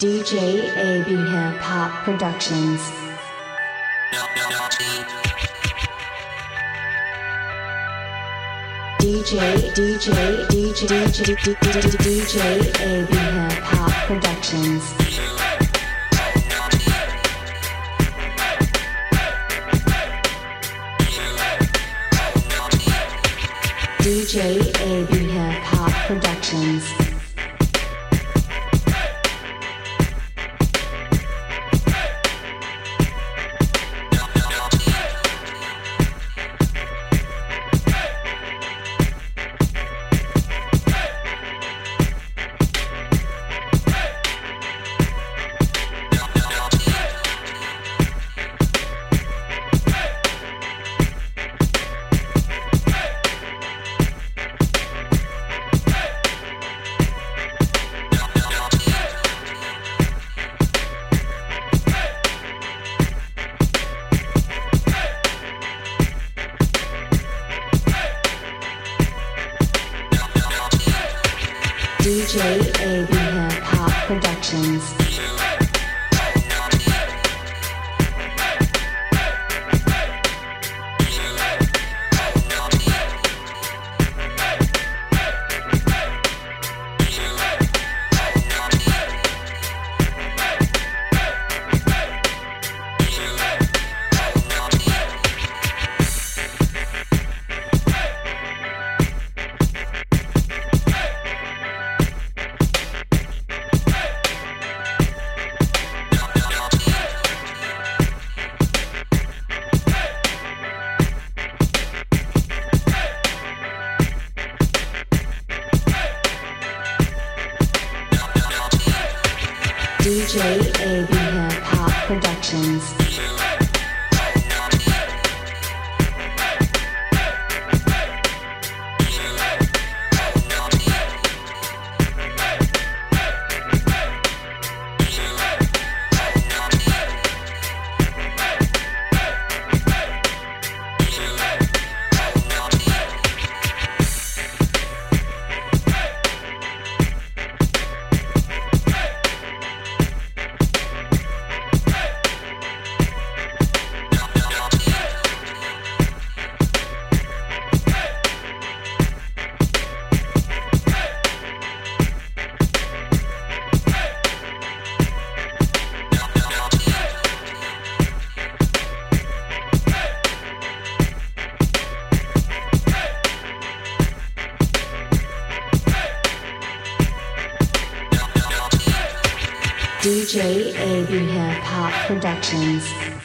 DJ AB Hip Hop Productions. DJ DJ DJ DJ DJ AB Hip Hop Productions. DJ AB DJ AB Hip Hop Productions. DJ AB DJ AB Hip Hop Productions.